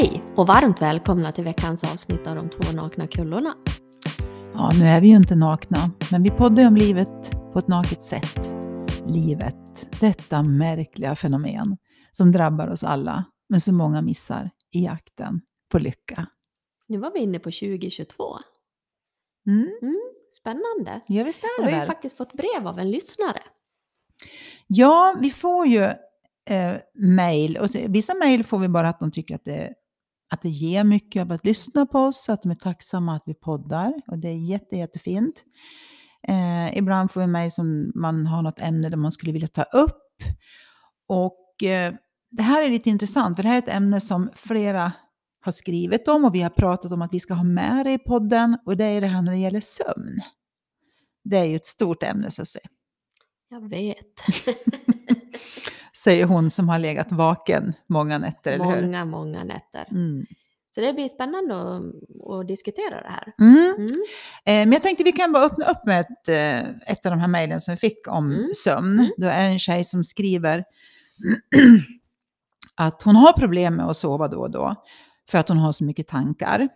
Hej och varmt välkomna till veckans avsnitt av De två nakna kullorna. Ja, nu är vi ju inte nakna, men vi poddar om livet på ett naket sätt. Livet, detta märkliga fenomen som drabbar oss alla, men så många missar i jakten på lycka. Nu var vi inne på 2022. Mm, Mm, spännande. ja, visst Och är vi det har ju faktiskt fått brev av en lyssnare. Ja, vi får ju eh, mejl. Och vissa mejl får vi bara att de tycker att det, att det ger mycket av att lyssna på oss, att de är tacksamma att vi poddar. Och det är jätte, jättefint. Eh, ibland får vi mejl som man har något ämne där man skulle vilja ta upp. Och eh, det här är lite intressant, för det här är ett ämne som flera har skrivit om och vi har pratat om att vi ska ha med det i podden. Och det är det här när det gäller sömn. Det är ju ett stort ämne så att säga. Jag vet. Säger hon som har legat vaken många nätter, eller hur? många, många nätter. Mm. Så det blir spännande att, att diskutera det här. Mm. Mm. Eh, men jag tänkte vi kan bara öppna upp med ett, eh, ett av de här mejlen som vi fick om Mm. sömn. Mm. Då är det en tjej som skriver att hon har problem med att sova då och då för att hon har så mycket tankar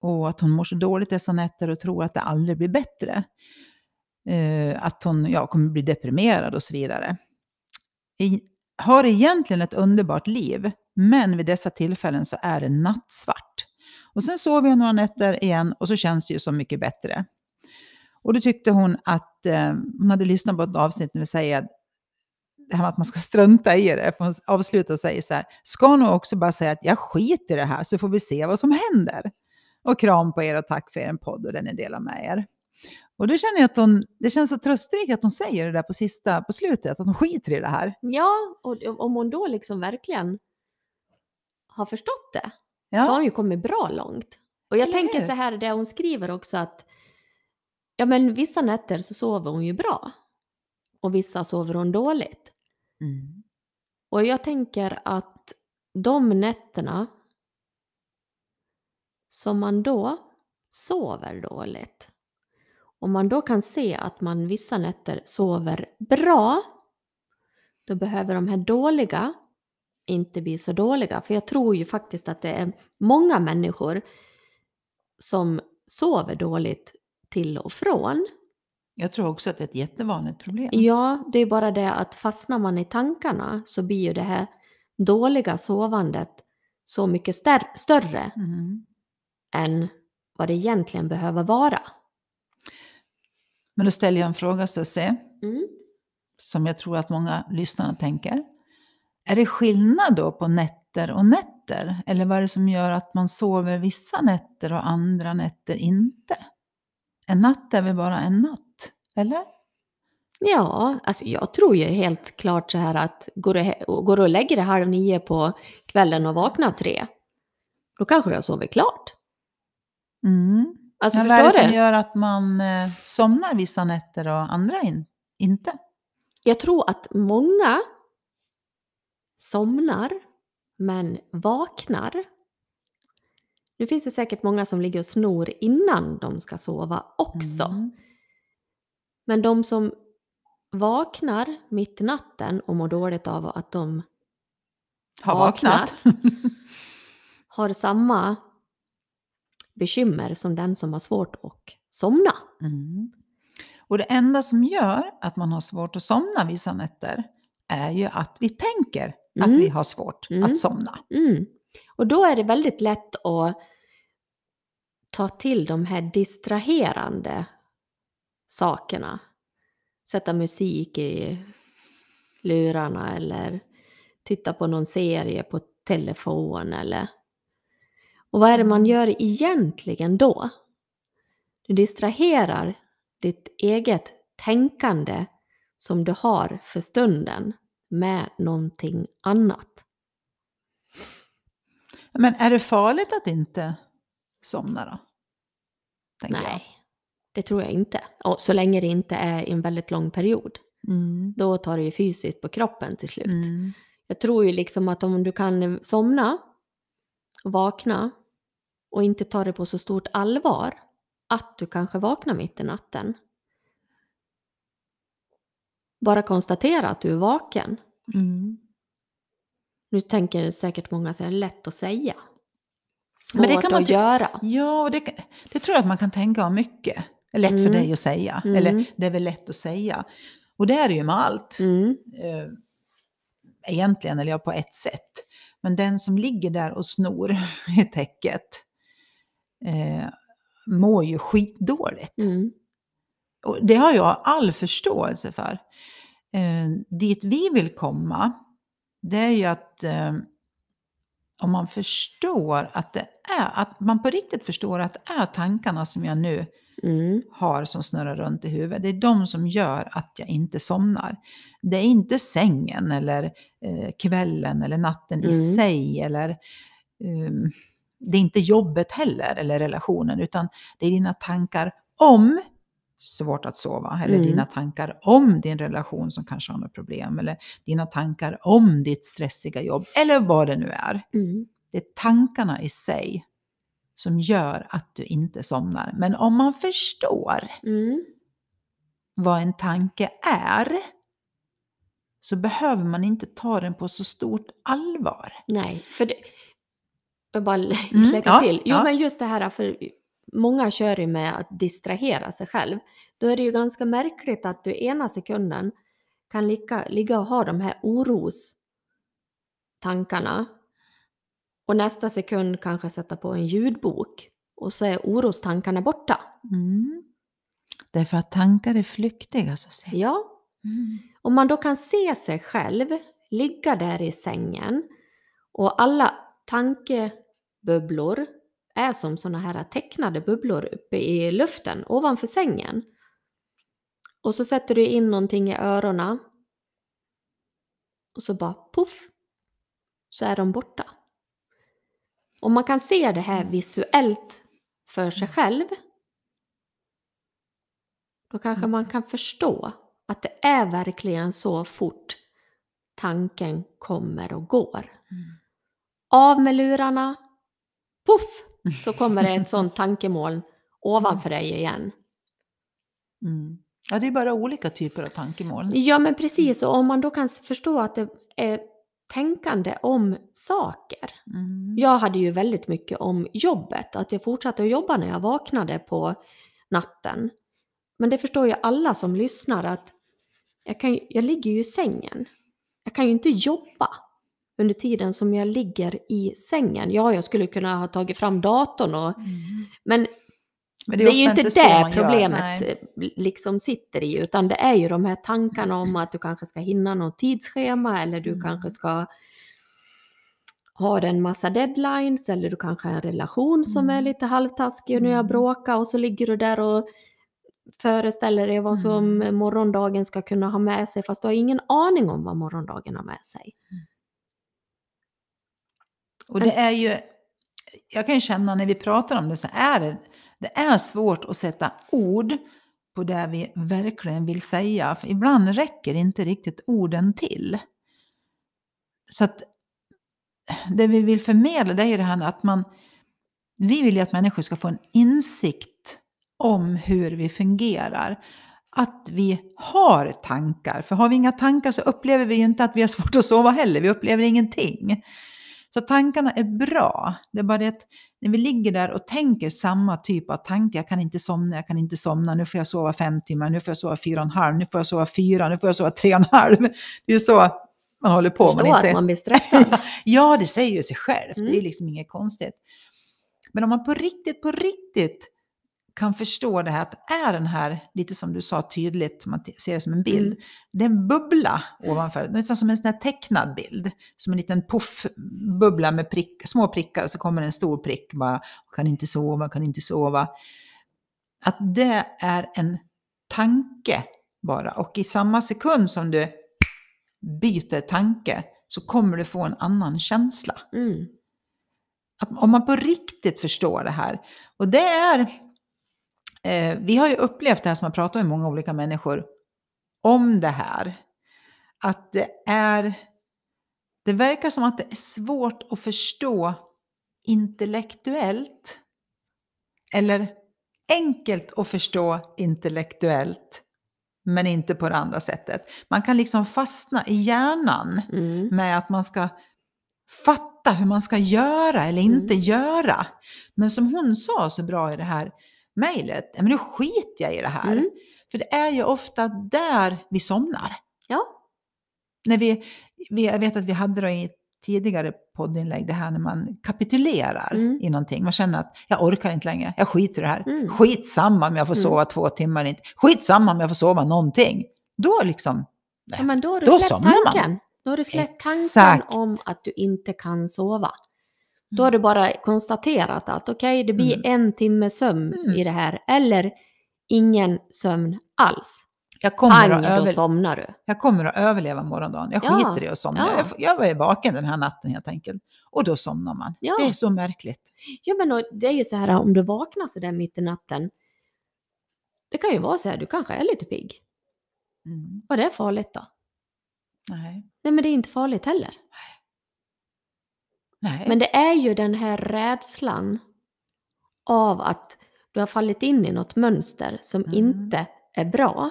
och att hon mår så dåligt dessa nätter och tror att det aldrig blir bättre. Eh, att hon ja, kommer bli deprimerad och så vidare. I, har egentligen ett underbart liv, men vid dessa tillfällen så är det nattsvart. Och sen sover jag några nätter igen och så känns det ju så mycket bättre. Och då tyckte hon att eh, hon hade lyssnat på ett avsnitt när vi säger det här med att man ska strunta i det. För hon avslutar och säger så här, ska nog också bara säga att jag skiter i det här så får vi se vad som händer. Och kram på er och tack för er podd och den ni delar med er. Och då känner jag att hon, det känns så tröstrikt att hon säger det där på, sista, på slutet, att hon skiter i det här. Ja, och om hon då liksom verkligen har förstått det Ja. så har hon ju kommit bra långt. Och jag Eller tänker hur? så här, det hon skriver också att ja men vissa nätter så sover hon ju bra och vissa sover hon dåligt. Mm. Och jag tänker att de nätterna som man då sover dåligt, om man då kan se att man vissa nätter sover bra, då behöver de här dåliga inte bli så dåliga. För jag tror ju faktiskt att det är många människor som sover dåligt till och från. Jag tror också att det är ett jättevanligt problem. Ja, det är bara det att fastnar man i tankarna så blir ju det här dåliga sovandet så mycket större Mm. än vad det egentligen behöver vara. Men då ställer jag en fråga Susie, Mm. som jag tror att många lyssnare tänker. Är det skillnad då på nätter och nätter? Eller vad är det som gör att man sover vissa nätter och andra nätter inte? En natt är väl bara en natt, eller? Ja, alltså jag tror ju helt klart så här att går du, går du och lägger dig halv nio på kvällen och vaknar tre, då kanske du har sovit klart. Mm. Alltså Men vad är det som du? gör att man eh, somnar vissa nätter och andra in, inte? Jag tror att många somnar men vaknar. Nu finns det säkert många som ligger och snor innan de ska sova också. Mm. Men de som vaknar mitt i natten och mår dåligt av att de Har vaknat. har samma bekymmer som den som har svårt att somna. Mm. Och det enda som gör att man har svårt att somna vissa nätter är ju att vi tänker att Mm. vi har svårt Mm. att somna. Mm. Och då är det väldigt lätt att ta till de här distraherande sakerna. Sätta musik i lurarna eller titta på någon serie på telefon eller... Och vad är det man gör egentligen då? Du distraherar ditt eget tänkande som du har för stunden med någonting annat. Men är det farligt att inte somna då? Nej, det tror jag inte. Och så länge det inte är en väldigt lång period. jag. Mm. Då tar det ju fysiskt på kroppen till slut. Mm. Jag tror ju liksom att om du kan somna och vakna och inte ta det på så stort allvar att du kanske vaknar mitt i natten. Bara konstatera att du är vaken. Mm. Nu tänker säkert många så här, lätt att säga. svårt Men det kan man att göra. Ja, det, det tror jag att man kan tänka om mycket. Lätt för Mm. dig att säga. Mm. Eller det är väl lätt att säga. Och det är det ju med allt. Mm. eh, egentligen, eller ja, på ett sätt. Men den som ligger där och snor i täcket eh, mår ju skitdåligt. Mm. Och det har jag all förståelse för. Eh, dit vi vill komma, det är ju att eh, om man förstår att det är, att man på riktigt förstår att det är tankarna som jag nu Mm. har som snurrar runt i huvudet. Det är de som gör att jag inte somnar. Det är inte sängen eller eh, kvällen eller natten i Mm. sig eller ehm, det är inte jobbet heller eller relationen utan det är dina tankar om svårt att sova eller Mm. dina tankar om din relation som kanske har något problem eller dina tankar om ditt stressiga jobb eller vad det nu är. Mm. Det är tankarna i sig som gör att du inte somnar. Men om man förstår Mm. vad en tanke är så behöver man inte ta den på så stort allvar. Nej, för det... Jag bara lä- Mm, lägga ja, till. Jo, ja. men just det här, för många kör ju med att distrahera sig själv. Då är det ju ganska märkligt att du ena sekunden kan ligga, ligga och ha de här orostankarna och nästa sekund kanske sätta på en ljudbok och så är orostankarna borta. Mm. Därför att tankar är flyktiga så att säga. Ja, Mm. Om man då kan se sig själv ligga där i sängen och alla tankebubblor är som såna här tecknade bubblor uppe i luften ovanför sängen. Och så sätter du in någonting i öronen och så bara puff så är de borta. Om man kan se det här visuellt för sig själv då kanske man kan förstå att det är verkligen så fort tanken kommer och går. Mm. Av med lurarna, puff, så kommer det ett sånt tankemoln ovanför dig igen. Mm. Ja, det är bara olika typer av tankemoln. Ja, men precis. Och om man då kan förstå att det är tänkande om saker. Mm. Jag hade ju väldigt mycket om jobbet, att jag fortsatte att jobba när jag vaknade på natten. Men det förstår ju alla som lyssnar att jag, kan, jag ligger ju i sängen. Jag kan ju inte jobba under tiden som jag ligger i sängen. Ja, jag skulle kunna ha tagit fram datorn och... Mm. Men Men det är, ju ofta inte så det gör, problemet nej. eh, liksom sitter i, utan det är ju de här tankarna om att du kanske ska hinna något tidsschema eller du Mm. kanske ska ha en massa deadlines eller du kanske har en relation som är Mm. lite halvtaskig och nu har jag Mm. bråkat och så ligger du där och föreställer dig vad som Mm. morgondagen ska kunna ha med sig fast du har ingen aning om vad morgondagen har med sig. Och det är ju, jag kan ju känna när vi pratar om det så är det, det är svårt att sätta ord på det vi verkligen vill säga. För ibland räcker inte riktigt orden till. Så att det vi vill förmedla det är ju det här att man, vi vill ju att människor ska få en insikt om hur vi fungerar. Att vi har tankar. För har vi inga tankar så upplever vi ju inte att vi har svårt att sova heller. Vi upplever ingenting. Så tankarna är bra. Det är bara det att när vi ligger där och tänker samma typ av tankar. Jag kan inte somna, jag kan inte somna. Nu får jag sova fem timmar, nu får jag sova fyra och en halv, nu får jag sova fyra, nu får jag sova tre och en halv. Det är så man håller på. Förstå man att inte... man blir stressad. Ja, det säger ju sig självt. Det är Mm. liksom inget konstigt. Men om man på riktigt, på riktigt kan förstå det här att är den här, lite som du sa tydligt, man ser det som en bild, Mm. det är en bubbla ovanför, nästan som en sån här tecknad bild. Som en liten puffbubbla med prick, små prickar och så kommer en stor prick bara, kan inte sova, kan inte sova. Att det är en tanke bara och i samma sekund som du byter tanke så kommer du få en annan känsla. Mm. Att om man på riktigt förstår det här. Och det är, eh, vi har ju upplevt det här som jag pratat med många olika människor om det här. Att det är, det verkar som att det är svårt att förstå intellektuellt. Eller enkelt att förstå intellektuellt. Men inte på det andra sättet. Man kan liksom fastna i hjärnan Mm. med att man ska fatta hur man ska göra eller inte Mm. göra. Men som hon sa så bra i det här mejlet, "Ja, men nu skiter jag i det här. Mm. För det är ju ofta där vi somnar. Ja. När vi, vi, jag vet att vi hade det i tidigare poddinlägg, det här när man kapitulerar Mm. i någonting. Man känner att jag orkar inte längre, jag skiter i det här. Mm. Skitsamma om jag får Mm. sova två timmar inte. Skitsamma om jag får sova någonting. Då liksom, ja, men då har du Då släppt somnar man. tanken. Då har du släppt Exakt. tanken om att du inte kan sova. Då har du bara konstaterat att okej, det blir Mm. en timme sömn Mm. i det här. Eller ingen sömn alls. jag kommer, Pang, att då somnar du. jag kommer att överleva morgondagen. Jag Ja, skiter i att somna. ja. Jag, jag var ju vaken den här natten helt enkelt. Och då somnar man. Ja. Det är så märkligt. Ja, men det är ju så här om du vaknar så där mitt i natten. Det kan ju vara så här, du kanske är lite pigg. Mm. Var det farligt då? Nej. Nej, men det är inte farligt heller. Nej. Men det är ju den här rädslan av att du har fallit in i något mönster som Mm. inte är bra.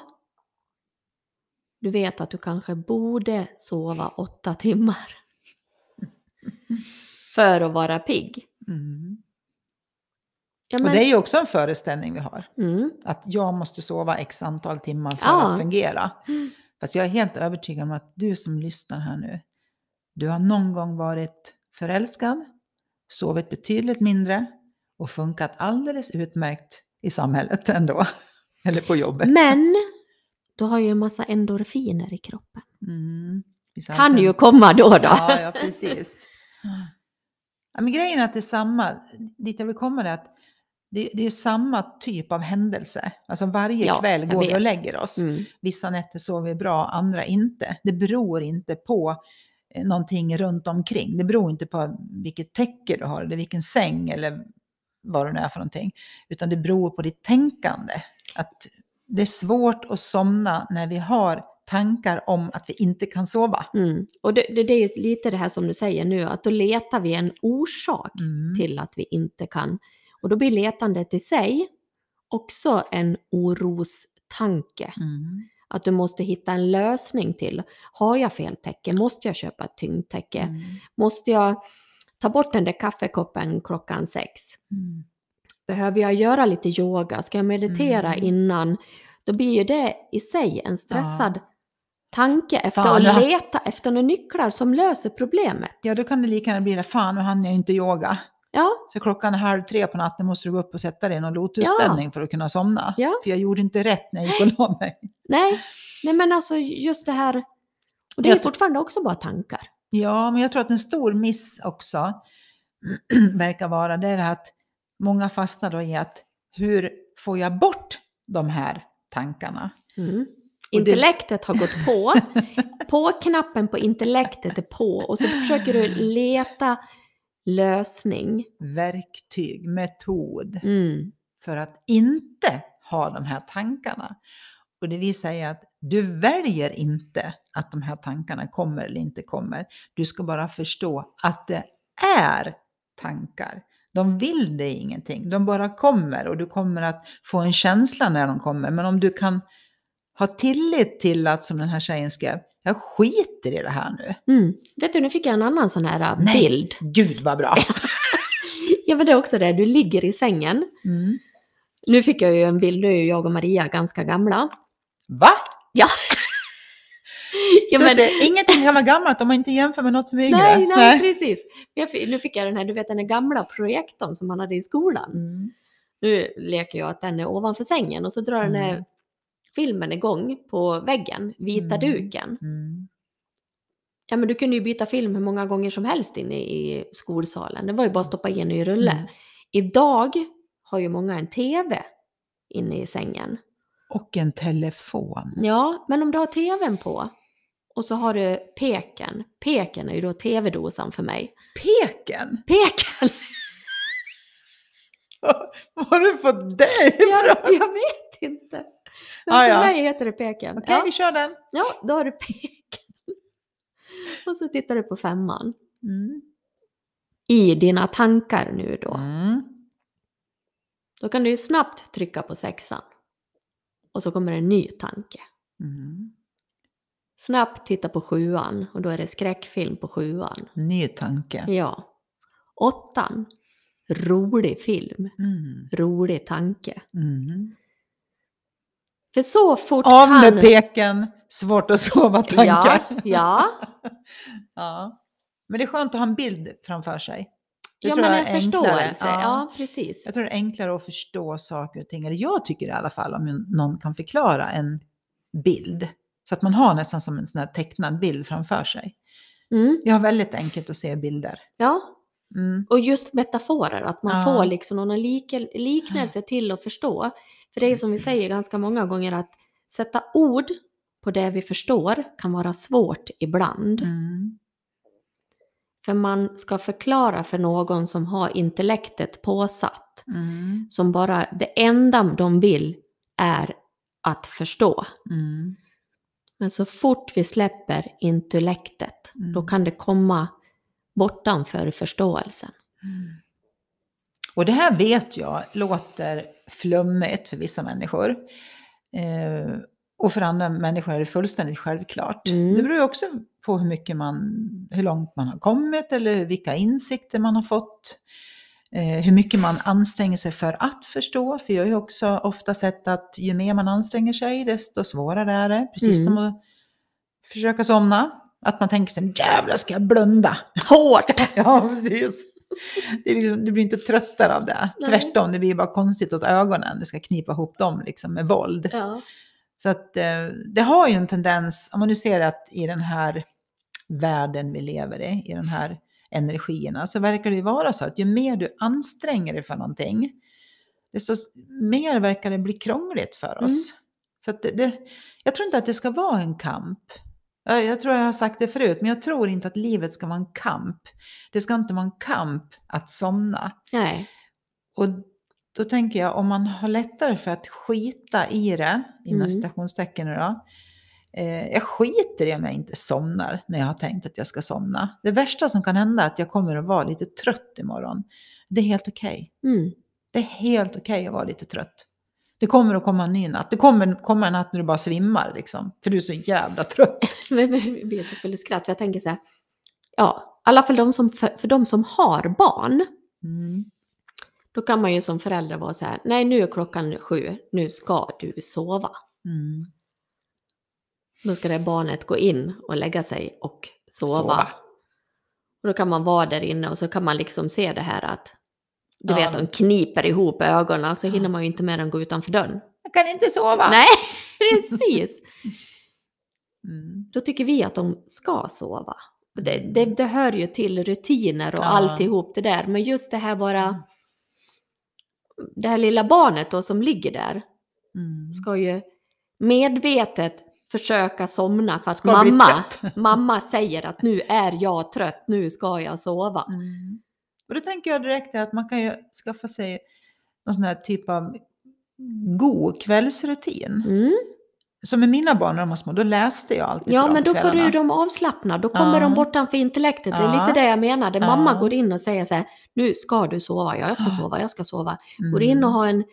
Du vet att du kanske borde sova åtta timmar för att vara pigg. Mm. Ja, Och men, det är ju också en föreställning vi har. mm, Att jag måste sova x antal timmar för Ja. att fungera. Mm. Fast jag är helt övertygad om att du som lyssnar här nu, du har någon gång varit förälskad, sovit betydligt mindre och funkat alldeles utmärkt i samhället ändå. Eller på jobbet. men du har ju en massa endorfiner i kroppen. Mm. Kan ju komma då då. Ja, ja precis. Ja, men grejen är att det är samma, dit jag vill komma är att det, det är samma typ av händelse. Alltså varje Ja, kväll går vi och lägger oss. Mm. Vissa nätter sover vi bra, andra inte. Det beror inte på någonting runt omkring. Det beror inte på vilket täcke du har eller vilken säng eller vad det nu är för någonting. Utan det beror på ditt tänkande. Att det är svårt att somna när vi har tankar om att vi inte kan sova. Mm. Och det, det, det är lite det här som du säger nu, att då letar vi en orsak Mm. till att vi inte kan. Och då blir letandet i sig också en orostanke. Mm. Att du måste hitta en lösning till. Har jag fel täcke? Måste jag köpa ett tyngdtäcke? Mm. Måste jag ta bort den där kaffekoppen klockan sex? Mm. Behöver jag göra lite yoga? Ska jag meditera Mm. innan? Då blir ju det i sig en stressad tanke efter Fan, att ja. leta efter några nycklar som löser problemet. Ja, då kan det lika gärna bli det. Fan, nu hann jag inte yoga. Ja, Så klockan är halv tre på natten måste du gå upp och sätta dig i någon lotusställning för att kunna somna. Ja. För jag gjorde inte rätt när jag gick och la mig. nej, nej men alltså just det här. Och det är Jag tror- fortfarande också bara tankar. Ja, men jag tror att en stor miss också verkar vara det är att många fastnar då i att hur får jag bort de här tankarna? Mm. Intellektet har gått på. På-knappen på intellektet är på och så försöker du leta lösning. Verktyg, metod Mm. för att inte ha de här tankarna. Och det vill säga att du väljer inte att de här tankarna kommer eller inte kommer. Du ska bara förstå att det är tankar. De vill dig ingenting, de bara kommer och du kommer att få en känsla när de kommer. Men om du kan ha tillit till att, som den här tjejen skrev, jag skiter i det här nu. Mm. Vet du, nu fick jag en annan sån här äh, Nej. bild. Gud vad bra! Ja, men det är också det, du ligger i sängen. Mm. Nu fick jag ju en bild, nu är ju jag och Maria ganska gamla. Va? Ja. ja så men, se, ingenting kan vara gammalt om man inte jämför med något som är yngre. nej, nej, precis. Jag, fick- nu fick jag den här, du vet den här gamla projektorn som man hade i skolan. Mm. Nu leker jag att den är ovanför sängen och så drar den här Mm. Filmen igång på väggen, vita Mm. duken. Mm. Ja men du kunde ju byta film hur många gånger som helst inne i skolsalen. Det var ju bara att stoppa in i rulle. Mm. Idag har ju många en TV inne i sängen. Och en telefon. Ja, men om du har TVn på och så har du peken. Peken är ju då TV-dosan för mig. Peken? Peken! Var har du fått det Jag, ifrån? jag vet inte. Men Ah, för ja. mig heter det peken. Okej, Ja, vi kör den. ja, då har du peken. Och så tittar du på femman. Mm. I dina tankar nu då. Mm. Då kan du ju snabbt trycka på sexan. Och så kommer en ny tanke. Mm. Snabbt titta på sjuan och då är det skräckfilm på sjuan. Ny tanke. Ja. Åttan. Rolig film. Mm. Rolig tanke. Mm. För så fort Av med han... peken, svårt att sova tankar. Ja, ja. Ja. Men det är skönt att ha en bild framför sig. Det ja men en förståelse. Ja. precis. Jag tror det är enklare att förstå saker och ting. Eller jag tycker i alla fall om någon kan förklara en bild. Så att man har nästan som en sån här tecknad bild framför sig. Mm. Jag har väldigt enkelt att se bilder. Ja, Mm. och just metaforer, att man Ja. får liksom någon lik liknelse till att förstå. För det är som vi säger ganska många gånger att sätta ord på det vi förstår kan vara svårt ibland. Mm. För man ska förklara för någon som har intellektet påsatt, Mm. som bara, det enda de vill är att förstå. Mm. Men så fort vi släpper intellektet, Mm. då kan det komma bortanför förståelsen. Mm. Och det här vet jag låter flummigt för vissa människor. Eh, och för andra människor är det fullständigt självklart. Mm. Det beror ju också på hur mycket man, hur långt man har kommit eller vilka insikter man har fått. Eh, hur mycket man anstränger sig för att förstå. För jag har ju också ofta sett att ju mer man anstränger sig desto svårare är det. Precis Mm. som att försöka somna. Att man tänker sig, jävlar ska jag blunda? Hårt! Ja, precis. Det, liksom, du blir inte tröttare av det. Nej. Tvärtom, det blir bara konstigt åt ögonen. Du ska knipa ihop dem liksom med våld. Ja. Så att eh, det har ju en tendens, om man nu ser att i den här världen vi lever i, i de här energierna, så verkar det ju vara så att ju mer du anstränger dig för någonting, desto mer verkar det bli krångligt för oss. Så att det, det, jag tror inte att det ska vara en kamp. Jag, tror jag har sagt det förut, men jag tror inte att livet ska vara en kamp. Det ska inte vara en kamp att somna. Nej. Och då tänker jag om man har lättare för att skita i det, inom Mm. citationstecken nu då. Eh, jag skiter i om jag inte somnar när jag har tänkt att jag ska somna. Det värsta som kan hända är att jag kommer att vara lite trött imorgon. Det är helt okej. Mm. Det är helt okej att vara lite trött. Det kommer att komma en ny natt. Det kommer komma en natt när du bara svimmar liksom. För du är så jävla trött. Men men det blir så full skratt, för jag tänker så här, ja, i alla fall de som, för, för de som har barn, Mm. då kan man ju som förälder vara så här, nej nu är klockan sju, nu ska du sova. Mm. Då ska det barnet gå in och lägga sig och sova. Sova. Och då kan man vara där inne och så kan man liksom se det här att, du vet, de kniper ihop ögonen så hinner man ju inte med att gå utanför dörren. Jag kan inte sova. Nej, precis! Mm. Då tycker vi att de ska sova. Det, det, det hör ju till rutiner och Ja. alltihop det där. Men just det här bara... Det här lilla barnet då som ligger där Mm. ska ju medvetet försöka somna för att Ska bli mamma, mamma säger att nu är jag trött, nu ska jag sova. Mm. Och då tänker jag direkt att man kan ju skaffa sig någon sån här typ av god kvällsrutin. Mm. Som med mina barn när de var små, då läste jag alltid Ja, men då får du dem avslappna. Då kommer Ja. de bortanför intellektet. Det är Ja. lite det jag menade. Mamma Ja. går in och säger så här, nu ska du sova, ja jag ska sova, jag ska sova. Mm. Går in och har en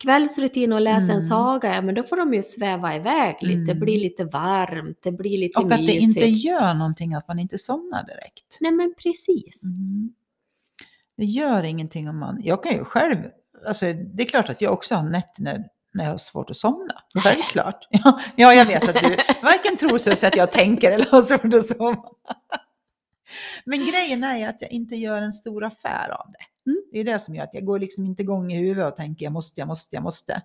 kvällsrutin och läser Mm. en saga, ja men då får de ju sväva iväg lite, det Mm. blir lite varmt, det blir lite Och att det mysigt. inte gör någonting att man inte somnar direkt. Nej men precis. Mm. Det gör ingenting om man... Jag kan ju själv... Alltså, det är klart att jag också har nätter när, när jag har svårt att somna. Självklart. Ja, ja, jag vet att du varken tror så att jag tänker eller har svårt att somna. Men grejen är ju att jag inte gör en stor affär av det. Mm. Det är det som gör att jag går liksom inte igång i huvudet och tänker jag måste, jag måste, jag måste.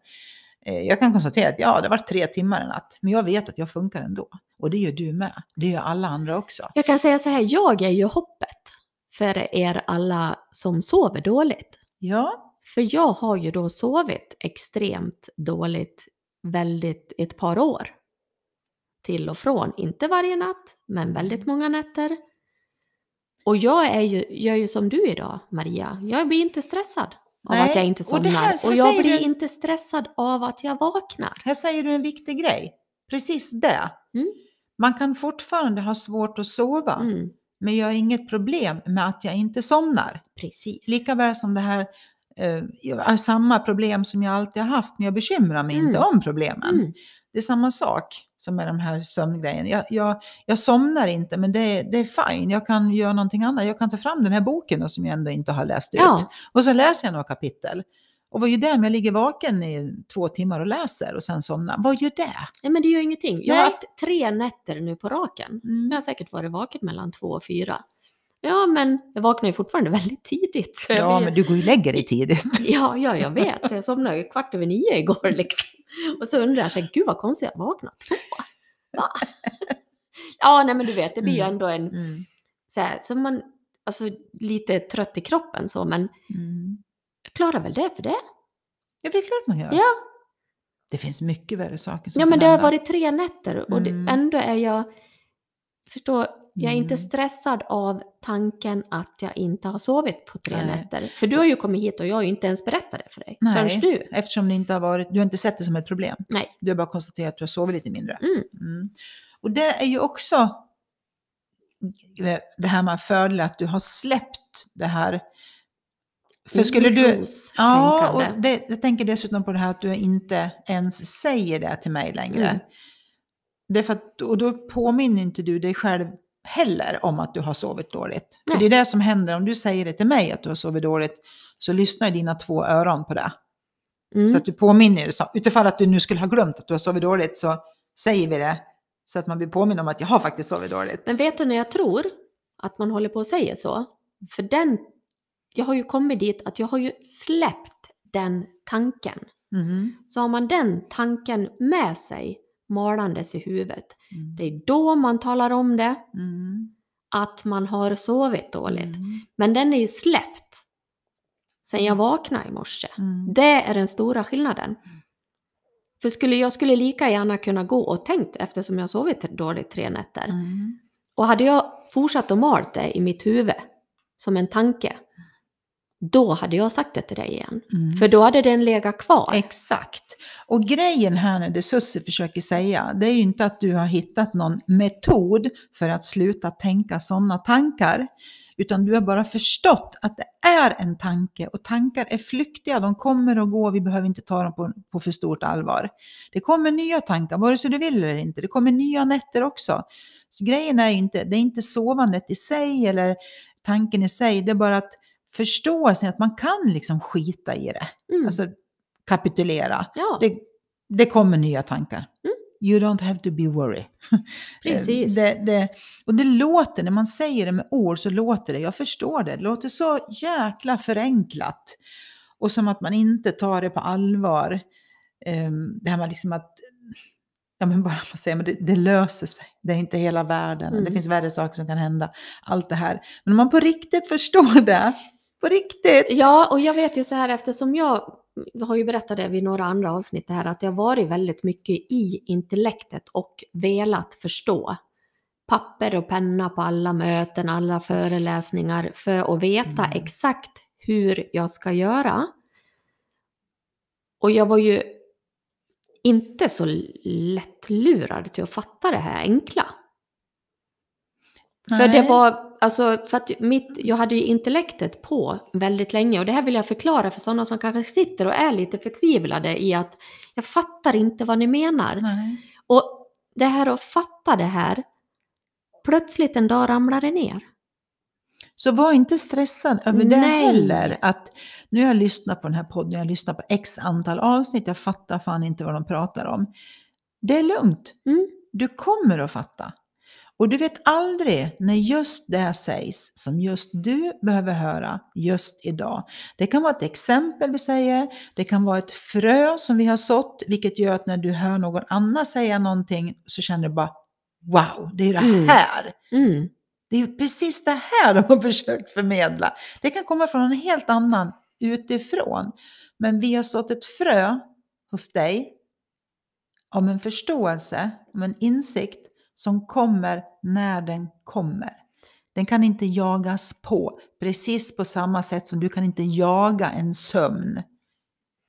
Eh, Jag kan konstatera att ja, det varit tre timmar en natt, men jag vet att jag funkar ändå. Och det gör du med. Det gör alla andra också. Jag kan säga så här, jag är ju hoppet för er alla som sover dåligt. Ja, För jag har ju då sovit extremt dåligt väldigt ett par år. Till och från, inte varje natt, men väldigt många nätter. Och jag är ju, gör ju som du idag, Maria. Jag blir inte stressad av Nej, att jag inte och somnar. här- Och, här jag säger blir du- inte stressad av att jag vaknar. Här säger du en viktig grej. Precis det. Mm. Man kan fortfarande ha svårt att sova, Mm, men jag har inget problem med att jag inte somnar. precis. Lika väl som det här eh, samma problem som jag alltid har haft, men jag bekymrar mig Mm. inte om problemen. Mm, Det är samma sak. som är de här sömngrejerna. Jag, jag, jag somnar inte, men det, det är fine. Jag kan göra någonting annat. Jag kan ta fram den här boken då, som jag ändå inte har läst ut. Ja. Och så läser jag några kapitel. Och vad gör det om jag ligger vaken i två timmar och läser och sen somnar? Vad gör det? Nej, men det gör ingenting. Jag har Nej. haft tre nätter nu på raken. Jag Mm. har säkert varit vaken mellan två och fyra. Ja, men jag vaknar ju fortfarande väldigt tidigt. jag Ja, men du går ju och lägger dig tidigt. Ja, ja, jag vet. Jag somnade ju kvart över nio igår liksom. Och så undrar jag, så här, gud vad konstigt, jag vaknade två. Va? Ja, nej men du vet, det blir ju Mm. ändå en, Mm. så här, så man, alltså lite trött i kroppen så, men Mm. Klarar väl det för det. Ja, det är klart man gör. Ja, Det finns mycket värre saker som ja men det har hända. varit tre nätter och det, Mm. ändå är jag, förstå, jag är inte Mm. stressad av tanken att jag inte har sovit på tre Nej. nätter. För du har ju kommit hit och jag har ju inte ens berättat det för dig. Nej. Förrän nu. Eftersom det inte har varit, du har inte sett det som ett problem. Nej. Du har bara konstaterat att du har sovit lite mindre. Mm. Mm. Och det är ju också det här med fördel att du har släppt det här. För skulle du... Ja, och det, jag tänker dessutom på det här att du inte ens säger det till mig längre. Mm. Det är för att, och då påminner inte du dig själv heller om att du har sovit dåligt. För Nej. det är det som händer om du säger det till mig att du har sovit dåligt så lyssnar dina två öron på det. Mm. Så att du påminner dig. Utifall att du nu skulle ha glömt att du har sovit dåligt så säger vi det. Så att man blir påminn om att jag har faktiskt sovit dåligt. Men vet du när jag tror att man håller på att säga så? För den, jag har ju kommit dit att jag har ju släppt den tanken. Mhm. Så har man den tanken med sig malandes i huvudet, Mm. det är då man talar om det, Mm. att man har sovit dåligt. Mm. Men den är ju släppt sen jag vaknade i morse. Mm. Det är den stora skillnaden. För skulle, jag skulle lika gärna kunna gå och tänkt eftersom jag sovit dåligt tre nätter. Mm. Och hade jag fortsatt att malt det i mitt huvud som en tanke, då hade jag sagt det till dig igen. Mm. För då hade den legat kvar. Exakt. Och grejen här när det Susie försöker säga, det är ju inte att du har hittat någon metod för att sluta tänka sådana tankar. Utan du har bara förstått att det är en tanke och tankar är flyktiga, de kommer och går, vi behöver inte ta dem på, på för stort allvar. Det kommer nya tankar, vare sig du vill eller inte, det kommer nya nätter också. Så grejen är ju inte, det är inte sovandet i sig eller tanken i sig, det är bara att förståelsen att man kan liksom skita i det. Mm. Alltså kapitulera. ja, Det, det kommer nya tankar. Mm. You don't have to be worried. precis. Det, det, och det låter, när man säger det med ord så låter det, jag förstår det, det låter så jäkla förenklat. Och som att man inte tar det på allvar. Ehm, det här med liksom att, ja men bara man säger, men det, det löser sig. Det är inte hela världen, Mm. det finns värre saker som kan hända. Allt det här. Men om man på riktigt förstår det, på riktigt. Ja, och jag vet ju så här eftersom jag har ju berättat det vid några andra avsnitt det här att jag varit väldigt mycket i intellektet och velat förstå. Papper och penna på alla möten, alla föreläsningar för att veta Mm. exakt hur jag ska göra. Och jag var ju inte så lättlurad till att fatta det här enkla. För det Nej. var, alltså, för att mitt, jag hade ju intellektet på väldigt länge och det här vill jag förklara för sådana som kanske sitter och är lite förtvivlade i att jag fattar inte vad ni menar. Nej. Och det här att fatta det här, plötsligt en dag ramlar det ner. Så var inte stressad över det Nej. heller. Att nu har jag lyssnat på den här podden, jag har lyssnat på x antal avsnitt, jag fattar fan inte vad de pratar om. Det är lugnt. Mm. Du kommer att fatta. Och du vet aldrig när just det sägs som just du behöver höra just idag. Det kan vara ett exempel vi säger, det kan vara ett frö som vi har sått, vilket gör att när du hör någon annan säga någonting så känner du bara wow, det är det Mm. här. Mm. Det är precis det här de har försökt förmedla. Det kan komma från en helt annan utifrån. Men vi har sått ett frö hos dig om en förståelse, om en insikt som kommer när den kommer. Den kan inte jagas på, precis på samma sätt som du kan inte jaga en sömn.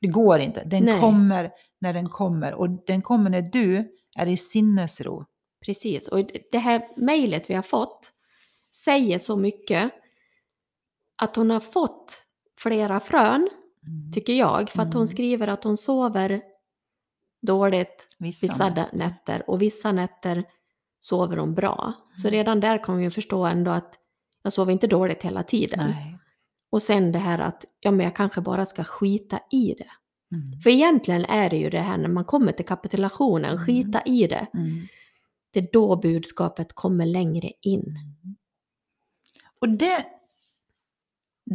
Det går inte. Den Nej. kommer när den kommer och den kommer när du är i sinnesro. Precis, och det här mejlet vi har fått säger så mycket att hon har fått flera frön, Mm. tycker jag, för att hon Mm. skriver att hon sover dåligt Vissa, vissa med. nä- nätter och vissa nätter sover de bra. Så Mm. redan där kan man ju förstå ändå att jag sover inte dåligt hela tiden. Nej. Och sen det här att ja, men jag kanske bara ska skita i det. Mm. För egentligen är det ju det här när man kommer till kapitulationen, Mm. skita i det. Mm. Det är då budskapet kommer längre in. Och det,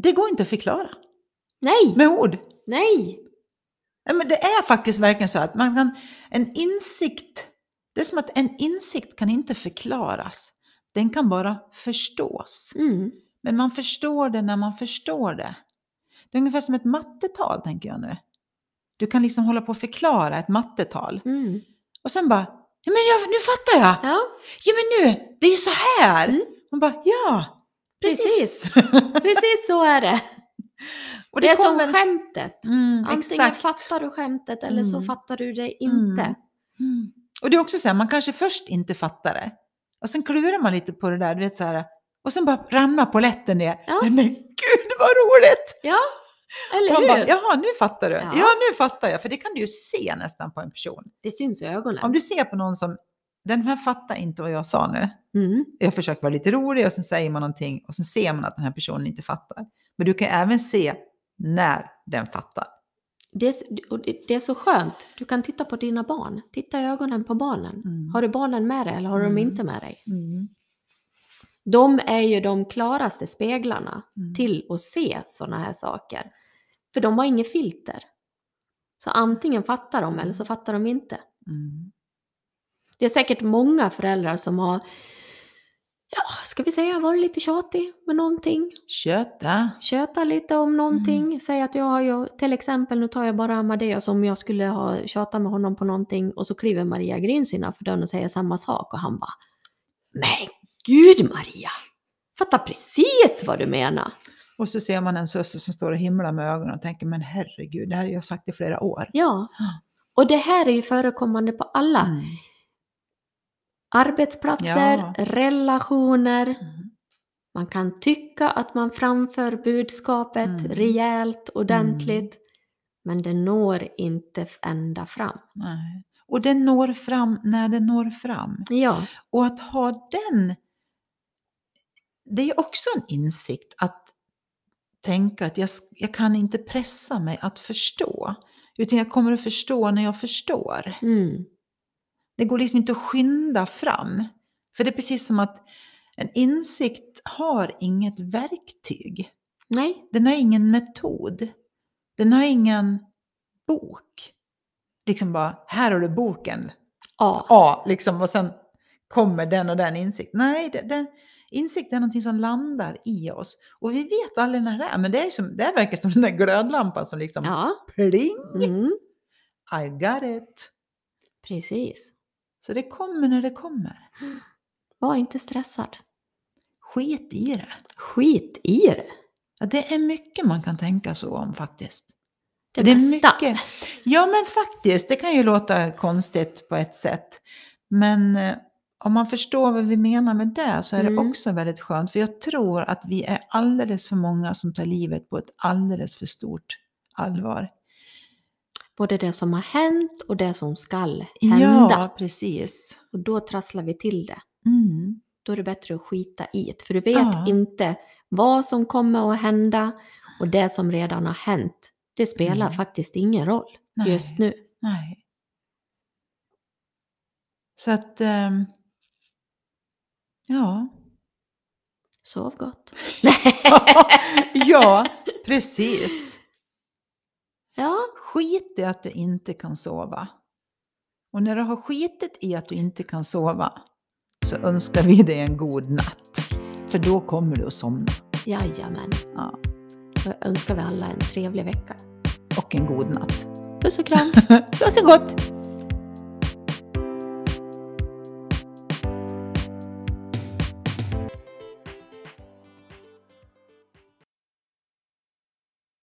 det går inte att förklara Nej, med ord. nej, Men det är faktiskt verkligen så att man kan, en insikt, det är som att en insikt kan inte förklaras. Den kan bara förstås. mm. Men man förstår det när man förstår det. Det är ungefär som ett mattetal tänker jag nu. Du kan liksom hålla på att förklara ett mattetal. Mm. Och sen bara, ja men jag, nu fattar jag! Ja, Ja men nu, det är ju så här! Mm. Man bara, ja, precis! precis så är det. och Det är kommer- som skämtet. Mm, Antingen exakt. fattar du skämtet eller så Mm. fattar du det inte. Och det är också så här, man kanske först inte fattar det. Och sen klurar man lite på det där, du vet så här. Och sen bara ramlar polletten ner. Ja. Men gud vad roligt! Ja, eller hur? bara, Jaha, nu fattar du. Ja. Ja. nu fattar jag. För det kan du ju se nästan på en person. Det syns i ögonen. Om du ser på någon som, den här fattar inte vad jag sa nu. Mm. Jag försöker vara lite rolig och sen säger man någonting och sen ser man att den här personen inte fattar. Men du kan även se när den fattar. Det, det är så skönt. Du kan titta på dina barn. Titta i ögonen på barnen. Mm. Har du barnen med dig eller har du dem Mm. inte med dig? Mm. De är ju de klaraste speglarna Mm. till att se sådana här saker. För de har inget filter. Så antingen fattar de eller så fattar de inte. Mm. Det är säkert många föräldrar som har, ja, ska vi säga, varit lite tjatig med någonting. Köta. Köta lite om någonting. Säg att jag har ju, till exempel, nu tar jag bara Amadeus, om jag skulle ha tjatat med honom på någonting och så kliver Maria Grins innanför dörren och säger samma sak och han bara Men gud Maria! Fattar precis vad du menar! Och så ser man en syster som står och himlar med ögonen och tänker men herregud, det här har jag sagt i flera år. Ja. Och det här är ju förekommande på alla Mm. Arbetsplatser, Ja. relationer. Mm. Man kan tycka att man framför budskapet Mm. rejält, ordentligt, men det når inte ända fram. Nej. Och den når fram när den når fram. Ja, Och att ha den, det är också en insikt att tänka att jag, jag kan inte pressa mig att förstå. Utan jag kommer att förstå när jag förstår. mm. Det går liksom inte att skynda fram. För det är precis som att en insikt har inget verktyg. nej, Den har ingen metod. Den har ingen bok. Liksom bara, här har du boken. ja, Ja, liksom och sen kommer den och den insikt. Nej, det, det, insikt är någonting som landar i oss. Och vi vet aldrig när det är, men det, är som, det verkar som den där glödlampan som liksom ja, pling, mm. I got it. precis. Så det kommer när det kommer. Var inte stressad. Skit i det. Skit i det. Ja, det är mycket man kan tänka så om faktiskt. Det, är bästa. mycket. Ja, men faktiskt. Det kan ju låta konstigt på ett sätt. Men eh, om man förstår vad vi menar med det så är det Mm. också väldigt skönt. För jag tror att vi är alldeles för många som tar livet på ett alldeles för stort allvar. Både det som har hänt och det som skall hända. Ja, precis. Och då trasslar vi till det. Mm. Då är det bättre att skita i det. För du vet Ja. inte vad som kommer att hända och det som redan har hänt. Det spelar Mm. faktiskt ingen roll Nej. just nu. Nej. Så att... ehm, ja. Sov gott. ja, precis. Ja, Skit i att du inte kan sova. Och när du har skitit i att du inte kan sova så önskar vi dig en god natt. För då kommer du att somna. jajamän. Ja. Då önskar vi alla en trevlig vecka. Och en god natt. Puss och kram! Så så gott!